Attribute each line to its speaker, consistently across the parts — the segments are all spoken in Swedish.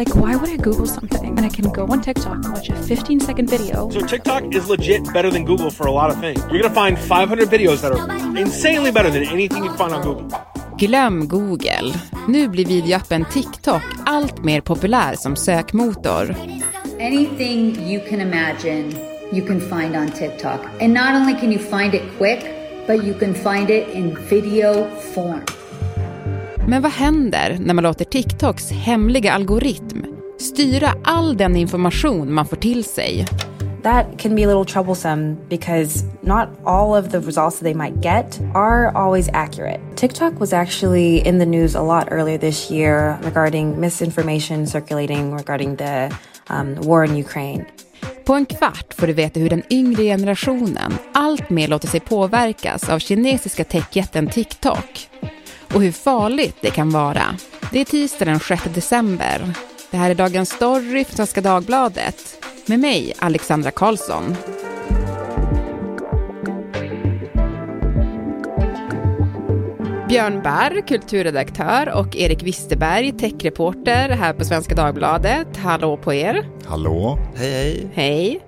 Speaker 1: Like, why would I Google something when I can go on TikTok and watch a 15 second video?
Speaker 2: So TikTok is legit better than Google for a lot of things. You're gonna find 500 videos that are insanely better than anything you find on Google.
Speaker 3: Glöm Google. Nu blir videoappen TikTok allt mer populär som sökmotor.
Speaker 4: Anything you can imagine, you can find on TikTok. And not only can you find it quick, but you can find it in video form.
Speaker 3: Men vad händer när man låter TikToks hemliga algoritm styra all den information man får till sig?
Speaker 5: That can be a little troublesome because not all of the results that they might get are always accurate. TikTok was actually in the news a lot earlier this year regarding misinformation circulating regarding the um, war in Ukraine.
Speaker 3: På en kvart får du veta hur den yngre generationen allt mer låter sig påverkas av kinesiska techjätten TikTok och hur farligt det kan vara. Det är tisdag den 6 december. Det här är Dagens Story för Svenska Dagbladet med mig, Alexandra Karlsson. Björn Barr, kulturredaktör och Erik Wisterberg, techreporter här på Svenska Dagbladet. Hallå på er!
Speaker 6: Hallå!
Speaker 7: Hej, hej!
Speaker 3: Hej!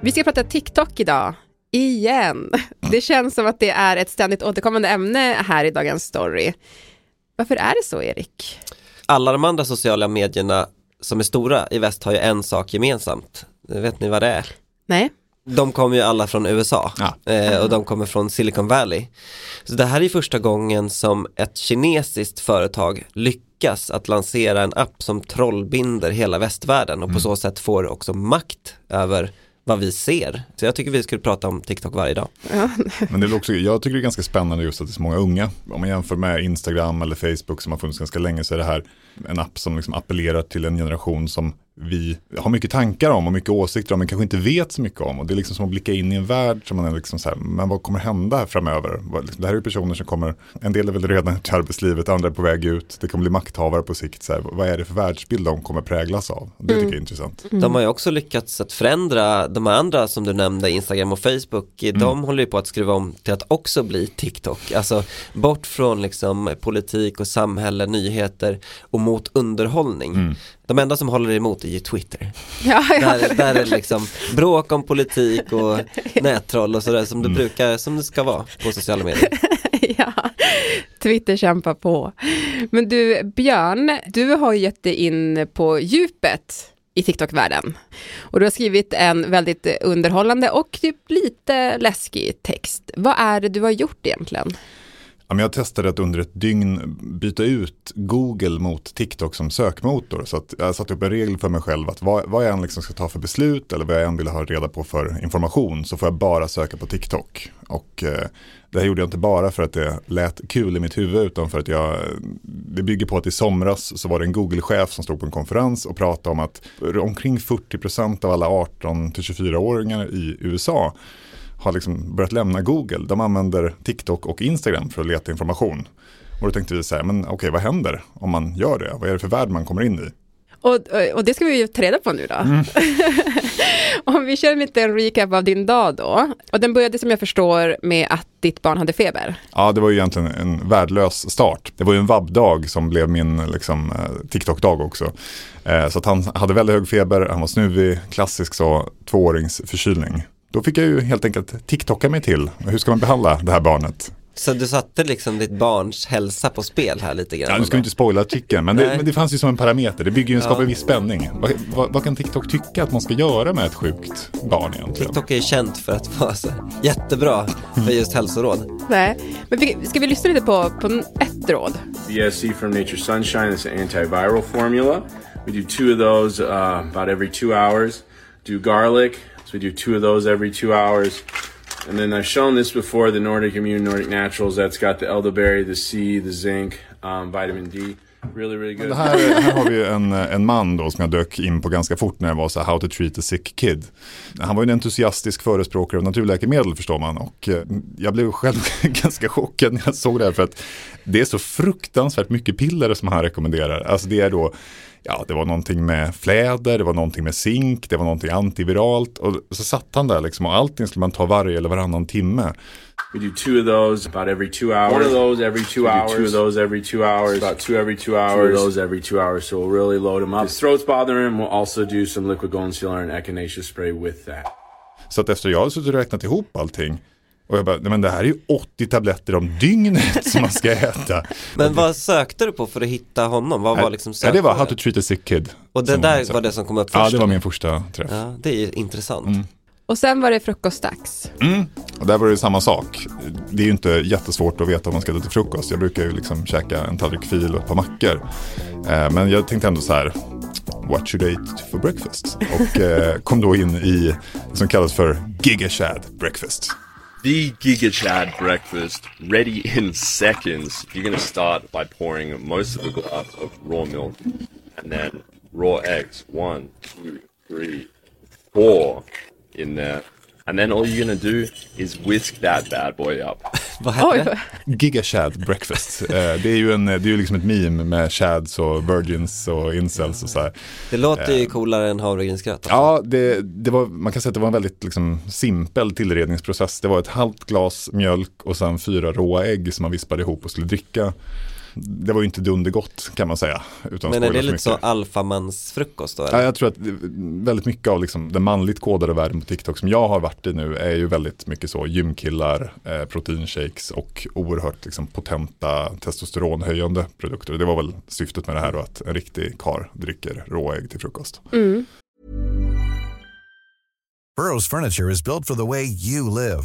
Speaker 3: Vi ska prata TikTok idag. Igen. Det känns som att det är ett ständigt återkommande ämne här i Dagens Story. Varför är det så, Erik?
Speaker 7: Alla de andra sociala medierna som är stora i väst har ju en sak gemensamt. Vet ni vad det är?
Speaker 3: Nej?
Speaker 7: De kommer ju alla från USA
Speaker 6: Ja.
Speaker 7: eh, och de kommer från Silicon Valley. Så det här är första gången som ett kinesiskt företag lyckas att lansera en app som trollbinder hela västvärlden och på så sätt får också makt över vad vi ser. Så jag tycker vi skulle prata om TikTok varje dag.
Speaker 6: Men det är också, jag tycker det är ganska spännande just att det är så många unga. Om man jämför med Instagram eller Facebook som har funnits ganska länge så är det här en app som liksom appellerar till en generation som vi har mycket tankar om och mycket åsikter om men kanske inte vet så mycket om. Och det är liksom som att blicka in i en värld som man är liksom så här, men vad kommer hända här framöver? Liksom, Det här är ju personer som kommer, en del är väl redan i arbetslivet, andra är på väg ut. Det kommer bli makthavare på sikt. Så här, vad är det för världsbild de kommer präglas av? Det tycker jag är intressant.
Speaker 7: De har ju också lyckats att förändra de andra som du nämnde, Instagram och Facebook, de håller ju på att skruva om till att också bli TikTok. Alltså bort från liksom politik och samhälle, nyheter och mot underhållning. De enda som håller emot är ju Twitter.
Speaker 3: Ja,
Speaker 7: Där, där är det liksom bråk om politik och nättroll och sådär som det brukar, som det ska vara på sociala medier.
Speaker 3: ja. Twitter kämpar på. Men du, Björn, du har ju gett dig in på djupet i TikTok-världen. Och du har skrivit en väldigt underhållande och typ lite läskig text. Vad är det du har gjort egentligen?
Speaker 6: Men jag testade att under ett dygn byta ut Google mot TikTok som sökmotor. Så att jag satte upp en regel för mig själv att vad, vad jag än liksom ska ta för beslut eller vad jag än vill ha reda på för information så får jag bara söka på TikTok. Och eh, det här gjorde jag inte bara för att det lät kul i mitt huvud utan för att jag, det bygger på att i somras så var det en Google-chef som stod på en konferens och pratade om att omkring 40% av alla 18-24-åringar i USA har liksom börjat lämna Google. De använder TikTok och Instagram för att leta information. Och då tänkte vi så här, men okej, vad händer om man gör det? Vad är det för värld man kommer in i?
Speaker 3: Och, och det ska vi ju ta reda på nu då. Om vi kör en liten recap av din dag då. Och den började som jag förstår med att ditt barn hade feber.
Speaker 6: Ja, det var ju egentligen en värdelös start. Det var ju en vabbdag som blev min liksom, eh, TikTok-dag också. Eh, så att han hade väldigt hög feber, han var snuvig, klassisk så, tvååringsförkylning. Då fick jag ju helt enkelt TikToka mig till. Hur ska man behandla det här barnet?
Speaker 7: Så du satte liksom ditt barns hälsa på spel här lite grann?
Speaker 6: Ja, nu ska vi inte spoila artikeln, men det, men det fanns ju som en parameter. Det bygger ju, skapar en viss spänning. Vad, vad, vad kan TikTok tycka att man ska göra med ett sjukt barn egentligen?
Speaker 7: TikTok är ju känt för att vara så jättebra för just hälsoråd.
Speaker 3: Nej, men vi, ska vi lyssna lite på, på ett råd?
Speaker 8: BSC from Nature Sunshine is an antiviral formula. We do two of those uh, about every two hours. Do garlic, so we do two of those every two hours. And then I've shown this before the Nordic Immune, Nordic Naturals. That's got the elderberry, the C, the zinc, um, vitamin D. Really, really good.
Speaker 6: Det här, här har vi en, en man då som jag dök in på ganska fort när jag var så här, how to treat a sick kid. Han var ju en entusiastisk förespråkare av naturläkemedel förstår man och eh, jag blev själv ganska chockad när jag såg det här för att det är så fruktansvärt mycket piller som han rekommenderar. Alltså det är då ja, det var någonting med fläder, det var någonting med zink, det var någonting antiviralt. Och så satt han där liksom och allting skulle man ta varje eller varannan timme.
Speaker 8: We do two of those about every two hours. One of those every two hours. Two of those every two hours. About two every two hours. Two of those every two hours. So we'll really load him up. If his throat's bothering him, we'll also do some liquid golden sealer and echinacea spray with that.
Speaker 6: Så att efter jag hade suttit och räknat ihop allting och jag bara, nej men det här är ju 80 tabletter om dygnet som man ska äta.
Speaker 7: Men vad sökte du på för att hitta honom? Vad var liksom
Speaker 6: ja, det var How to treat a sick kid.
Speaker 7: Och det där var det som kom upp först?
Speaker 6: Ja, det var min första träff.
Speaker 7: Ja, det är ju intressant. Mm.
Speaker 3: Och sen var det frukostdags.
Speaker 6: Mm. Och där var det samma sak. Det är ju inte jättesvårt att veta vad man ska äta till frukost. Jag brukar ju liksom käka en tallrik fil och ett par mackor. Eh, men jag tänkte ändå så här, what should I eat for breakfast? Och eh, kom då in i det som kallas för Giga Shad breakfast.
Speaker 9: The Giga Chad breakfast, ready in seconds. You're going to start by pouring most of a glass of raw milk and then raw eggs. One, two, three, four in there. And then all you're gonna do is whisk that bad boy up.
Speaker 7: Vad heter
Speaker 6: det? Giga Chad Breakfast. Eh, det är ju en, det är ju liksom ett meme med chads och virgins och incels och så här.
Speaker 7: Det låter ju eh, coolare än havregrynsgröt.
Speaker 6: Ja, det, det var, man kan säga att det var en väldigt liksom, simpel tillredningsprocess. Det var ett halvt glas mjölk och sen fyra råa ägg som man vispade ihop och skulle dricka det var ju inte dundergott kan man säga. Utan
Speaker 7: Men är det lite så alfamansfrukost då?
Speaker 6: Eller? Ja, jag tror att väldigt mycket av liksom den manligt kodade världen på TikTok som jag har varit i nu är ju väldigt mycket så gymkillar, eh, proteinshakes och oerhört liksom, potenta testosteronhöjande produkter. Det var väl syftet med det här då att en riktig kar dricker råägg till frukost. Mm.
Speaker 10: Burrows furniture is built for the way you live.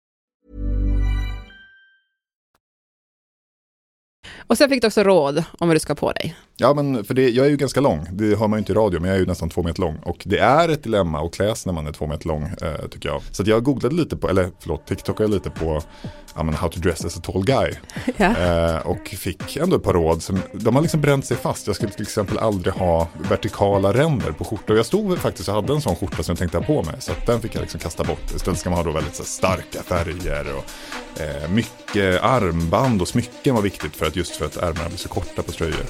Speaker 3: Och sen fick du också råd om vad du ska på dig.
Speaker 6: Ja, men för det, jag är ju ganska lång. Det hör man ju inte i radio, men jag är ju nästan två meter lång. Och det är ett dilemma att klä sig när man är två meter lång, eh, tycker jag. Så jag googlade lite på, eller förlåt, TikTokade lite på ja, men how to dress as a tall guy. Ja. Eh, och fick ändå ett par råd. Som, de har liksom bränt sig fast. Jag skulle till exempel aldrig ha vertikala ränder på skjortor. Jag stod faktiskt och hade en sån skjorta som jag tänkte ha på mig. Så den fick jag liksom kasta bort. Istället ska man ha då väldigt så, starka färger och eh, mycket armband och smycken var viktigt för att just för att ärmarna blir så korta på tröjor.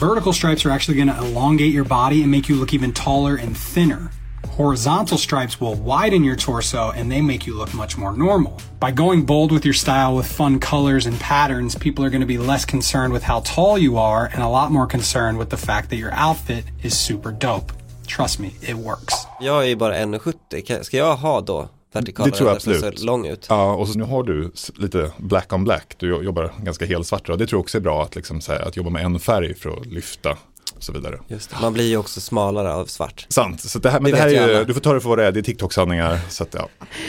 Speaker 11: Vertical stripes are actually going to elongate your body and make you look even taller and thinner. Horizontal stripes will widen your torso and they make you look much more normal. By going bold with your style with fun colors and patterns, people are going to be less concerned with how tall you are and a lot more concerned with the fact that your outfit is super dope. Trust me, it works.
Speaker 7: Jag är bara 1,70. Ska jag ha då vertikala
Speaker 6: Det tror jag absolut.
Speaker 7: lång ut.
Speaker 6: Ja, och så nu har du lite black on black. Du jobbar ganska helsvart. Och det tror jag också är bra att, liksom, här, att jobba med en färg för att lyfta och så vidare.
Speaker 7: Just det. Man blir ju också smalare av svart.
Speaker 6: Sant, så det här, men det, det här är ju, du får ta det för vad det är, det är TikTok-sanningar. ja.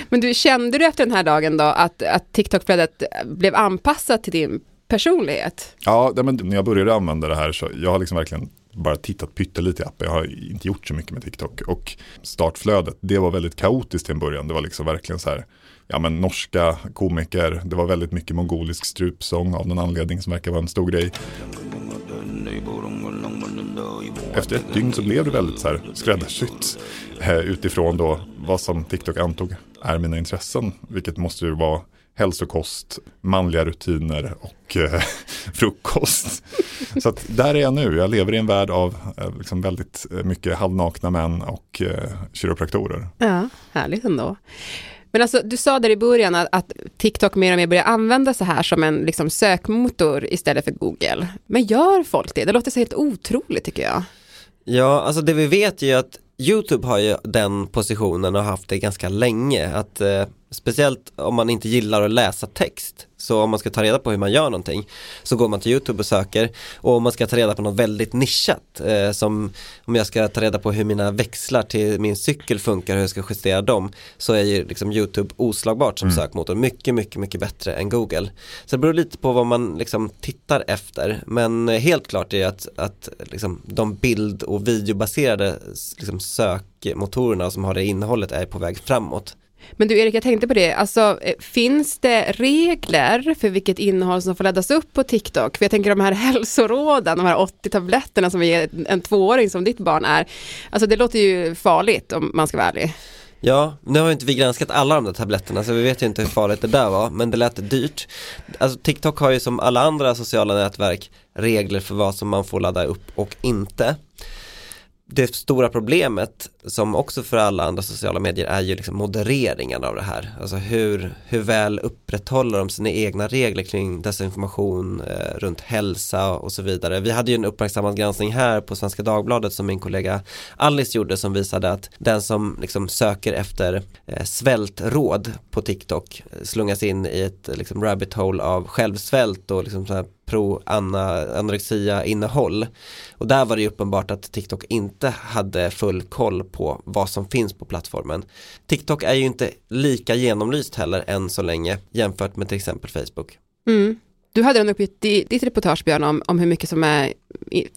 Speaker 3: Men du, kände du efter den här dagen då att, att TikTok-flödet blev anpassat till din personlighet?
Speaker 6: Ja, men när jag började använda det här så jag har liksom verkligen bara tittat pyttelite i appen. Jag har inte gjort så mycket med TikTok. Och startflödet, det var väldigt kaotiskt till en början. Det var liksom verkligen så här, ja men norska komiker, det var väldigt mycket mongolisk strupsång av någon anledning som verkar vara en stor grej. Efter ett dygn så blev det väldigt så här skräddarsytt eh, utifrån då vad som TikTok antog är mina intressen, vilket måste ju vara hälsokost, manliga rutiner och eh, frukost. Så att där är jag nu. Jag lever i en värld av eh, liksom väldigt eh, mycket halvnakna män och eh, kiropraktorer.
Speaker 3: Ja, härligt ändå. Men alltså, du sa där i början att, att, TikTok mer och mer börjar använda så här som en liksom, sökmotor istället för Google. Men gör folk det? Det låter så helt otroligt tycker jag.
Speaker 7: Ja, alltså det vi vet är ju att YouTube har ju den positionen och haft det ganska länge. Att eh, speciellt om man inte gillar att läsa text. Så om man ska ta reda på hur man gör någonting så går man till YouTube och söker och om man ska ta reda på något väldigt nischat eh, som om jag ska ta reda på hur mina växlar till min cykel funkar hur jag ska justera dem så är ju liksom YouTube oslagbart som
Speaker 6: Mm.
Speaker 7: sökmotor mycket, mycket, mycket bättre än Google. Så det beror lite på vad man liksom tittar efter men eh, helt klart är att, att liksom de bild och videobaserade liksom sökmotorerna som har det innehållet är på väg framåt.
Speaker 3: Men du Erik, jag tänkte på det, alltså eh, finns det regler för vilket innehåll som får laddas upp på TikTok? För jag tänker de här hälsoråden, de här 80 tabletterna som är en tvååring som ditt barn är, alltså det låter ju farligt om man ska vara ärlig.
Speaker 7: Ja, nu har ju inte vi granskat alla de där tabletterna så vi vet ju inte hur farligt det där var, men det lät dyrt. Alltså TikTok har ju som alla andra sociala nätverk regler för vad som man får ladda upp och inte. Det stora problemet som också för alla andra sociala medier är ju liksom modereringen av det här. Alltså hur, hur väl upprätthåller de sina egna regler kring desinformation eh, runt hälsa och så vidare. Vi hade ju en uppmärksammad granskning här på Svenska Dagbladet som min kollega Alice gjorde som visade att den som liksom söker efter eh, svältråd på TikTok eh, slungas in i ett liksom rabbit hole av självsvält och liksom pro anorexia innehåll. Och där var det ju uppenbart att TikTok inte hade full koll på vad som finns på plattformen. TikTok är ju inte lika genomlyst heller än så länge jämfört med till exempel Facebook.
Speaker 3: Mm. Du hade en uppgift i ditt reportage Björn om, om hur mycket som är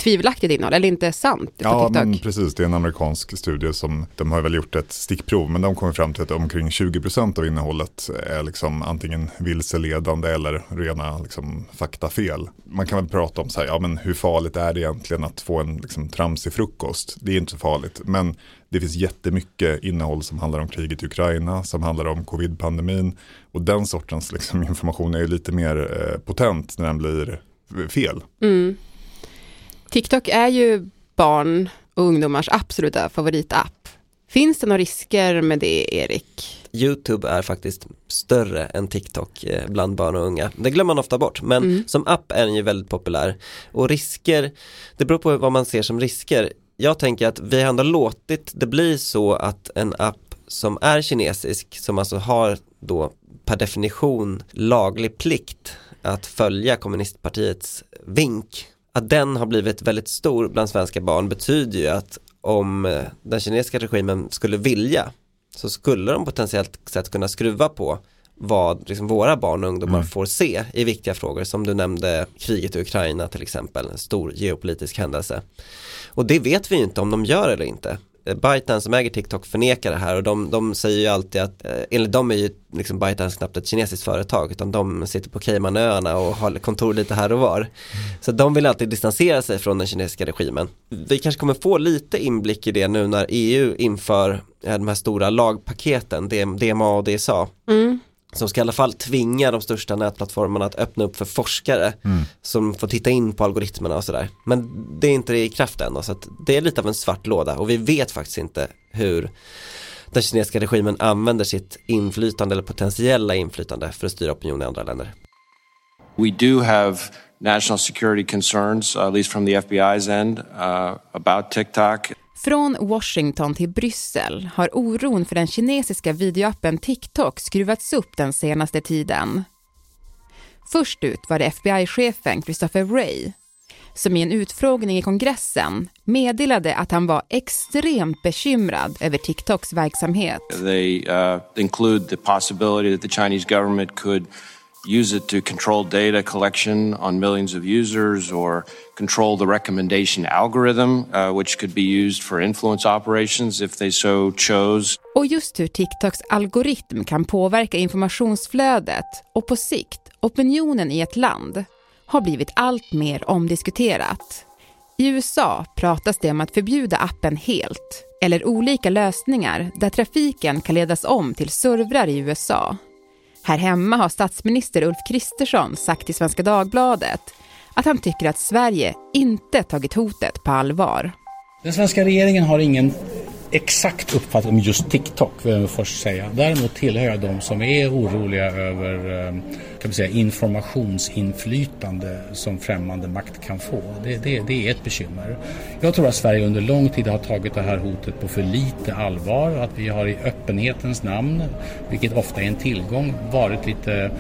Speaker 3: tvivelaktigt innehåll eller inte sant på
Speaker 6: Ja,
Speaker 3: TikTok.
Speaker 6: men precis. Det är en amerikansk studie som, de har väl gjort ett stickprov, men de kommer fram till att omkring 20% av innehållet är liksom antingen vilseledande eller rena liksom, faktafel. Man kan väl prata om så här, ja men hur farligt är det egentligen att få en liksom, tramsig frukost? Det är inte så farligt, men det finns jättemycket innehåll som handlar om kriget i Ukraina, som handlar om covid-pandemin och den sortens liksom, information är ju lite mer eh, potent när den blir fel.
Speaker 3: Mm. TikTok är ju barn och ungdomars absoluta favoritapp. Finns det några risker med det, Erik?
Speaker 7: YouTube är faktiskt större än TikTok eh, bland barn och unga. Det glömmer man ofta bort, men
Speaker 3: Mm.
Speaker 7: som app är den ju väldigt populär. Och risker, det beror på vad man ser som risker. Jag tänker att vi har ändå låtit det bli så att en app som är kinesisk, som alltså har då per definition laglig plikt att följa kommunistpartiets vink, att den har blivit väldigt stor bland svenska barn betyder ju att om eh, den kinesiska regimen skulle vilja så skulle de potentiellt sett kunna skruva på vad liksom våra barn och ungdomar får se i viktiga frågor som du nämnde kriget i Ukraina till exempel, en stor geopolitisk händelse. Och det vet vi ju inte om de gör eller inte. Eh, ByteDance som äger TikTok förnekar det här och de, de säger ju alltid att, eh, enligt dem är ju liksom ByteDance knappt ett kinesiskt företag utan de sitter på Caymanöarna och har kontor lite här och var. Så de vill alltid distansera sig från den kinesiska regimen. Vi kanske kommer få lite inblick i det nu när EU inför eh, de här stora lagpaketen, DMA och DSA
Speaker 3: Mm.
Speaker 7: Som ska i alla fall tvinga de största nätplattformarna att öppna upp för forskare
Speaker 6: Mm.
Speaker 7: som får titta in på algoritmerna och sådär. Men det är inte i kraft än så att det är lite av en svart låda och vi vet faktiskt inte hur den kinesiska regimen använder sitt inflytande eller potentiella inflytande för att styra opinion i andra länder.
Speaker 12: We do have national security concerns, at least from the FBI's end, uh, about TikTok.
Speaker 3: Från Washington till Bryssel har oron för den kinesiska videoappen TikTok skruvats upp den senaste tiden. Först ut var det FBI-chefen Christopher Wray som i en utfrågning i kongressen meddelade att han var extremt bekymrad över TikToks verksamhet.
Speaker 12: They uh, include the possibility that the Chinese government could use it to control data collection on millions of users or control the recommendation algorithm, uh, which could be used for influence operations if they so chose.
Speaker 3: Och just hur TikToks algoritm kan påverka informationsflödet och på sikt opinionen i ett land har blivit allt mer omdiskuterat. I USA pratas det om att förbjuda appen helt eller olika lösningar där trafiken kan ledas om till servrar i USA. Här hemma har statsminister Ulf Kristersson sagt till Svenska Dagbladet att han tycker att Sverige inte tagit hotet på allvar.
Speaker 13: Den svenska regeringen har ingen exakt uppfattning om just TikTok vill jag först säga. Däremot tillhör jag de som är oroliga över eh, kan vi säga, informationsinflytande som främmande makt kan få. Det, det, det är ett bekymmer. Jag tror att Sverige under lång tid har tagit det här hotet på för lite allvar. Att vi har i öppenhetens namn, vilket ofta är en tillgång, varit lite,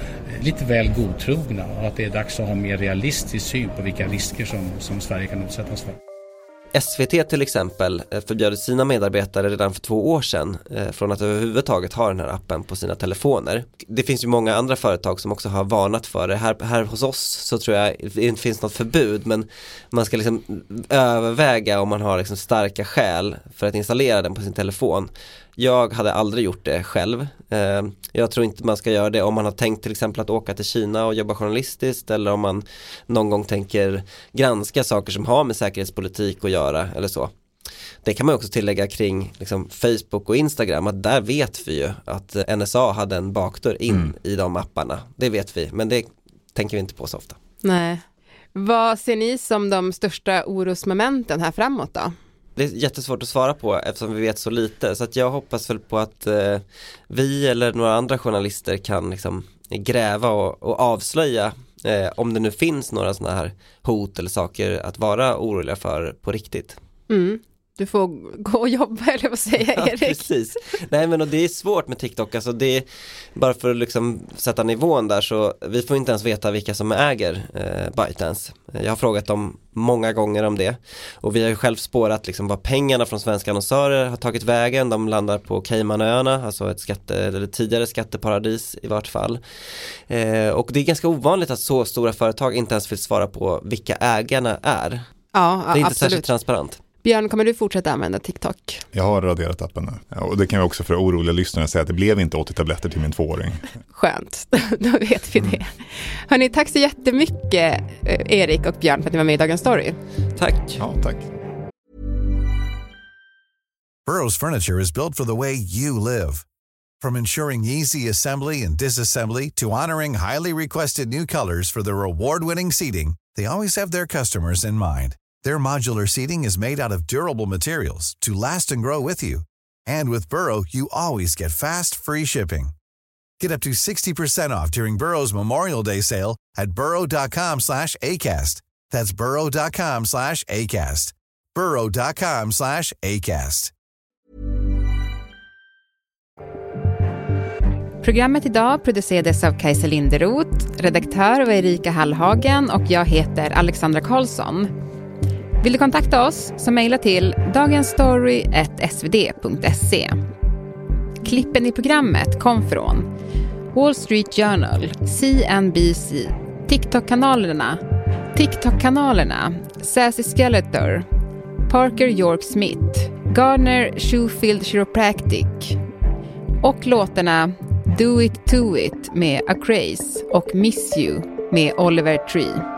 Speaker 13: lite väl godtrogna och att det är dags att ha en mer realistisk syn på vilka risker som, som Sverige kan utsättas för.
Speaker 7: SVT till exempel eh, förbjöd sina medarbetare redan för två år sedan eh, från att överhuvudtaget ha den här appen på sina telefoner. Det finns ju många andra företag som också har varnat för det. Här, här hos oss så tror jag det inte finns något förbud men man ska liksom överväga om man har liksom starka skäl för att installera den på sin telefon. Jag hade aldrig gjort det själv. Eh, jag tror inte man ska göra det om man har tänkt till exempel att åka till Kina och jobba journalistiskt eller om man någon gång tänker granska saker som har med säkerhetspolitik att göra eller så. Det kan man också tillägga kring liksom, Facebook och Instagram att där vet vi ju att NSA hade en bakdörr in mm. i de apparna. Det vet vi, men det tänker vi inte på så ofta.
Speaker 3: Nej. Vad ser ni som de största orosmomenten här framåt då?
Speaker 7: Det är jättesvårt att svara på eftersom vi vet så lite så att jag hoppas väl på att eh, vi eller några andra journalister kan liksom gräva och, och avslöja eh, om det nu finns några sådana här hot eller saker att vara oroliga för på riktigt.
Speaker 3: Mm du får gå och jobba eller vad säger ja, Erik?
Speaker 7: precis. Nej men och det är svårt med TikTok, alltså det är bara för att liksom sätta nivån där så vi får inte ens veta vilka som äger eh, ByteDance. Jag har frågat dem många gånger om det och vi har ju själv spårat liksom vad pengarna från svenska annonsörer har tagit vägen. De landar på Caymanöarna, alltså ett skatte, eller tidigare skatteparadis i vart fall. Eh, och det är ganska ovanligt att så stora företag inte ens vill svara på vilka ägarna är.
Speaker 3: Ja,
Speaker 7: det är inte
Speaker 3: absolut.
Speaker 7: särskilt transparent.
Speaker 3: Björn, kommer du fortsätta använda TikTok?
Speaker 6: Jag har raderat appen nu. och det kan jag också för oroliga lyssnare säga att det blev inte 80 tabletter till min tvååring.
Speaker 3: Skönt, då vet vi det. Mm. Hörni, tack så jättemycket eh, Erik och Björn för att ni var med i Dagens Story.
Speaker 7: Tack.
Speaker 6: Ja, tack.
Speaker 10: Burrows furniture is built for the way you live. From ensuring easy assembly and disassembly to honoring highly requested new colors for their award-winning seating, they always have their customers in mind. Their modular seating is made out of durable materials to last and grow with you. And with Burrow, you always get fast, free shipping. Get up to 60% off during Burrow's Memorial Day sale at burrow.com slash ACAST. That's burrow.com slash ACAST. burrow.com slash ACAST.
Speaker 3: Programmet idag producerades av Kajsa Linderoth, redaktör var Erika Hallhagen och jag heter Alexandra Karlsson. Vill du kontakta oss så mejla till dagensstory.svd.se. Klippen i programmet kom från Wall Street Journal, CNBC, TikTok-kanalerna, TikTok-kanalerna, Sassy Skeletor, Parker York Smith, Gardner Shoefield Chiropractic och låtarna Do It To It med A Craze och Miss You med Oliver Tree.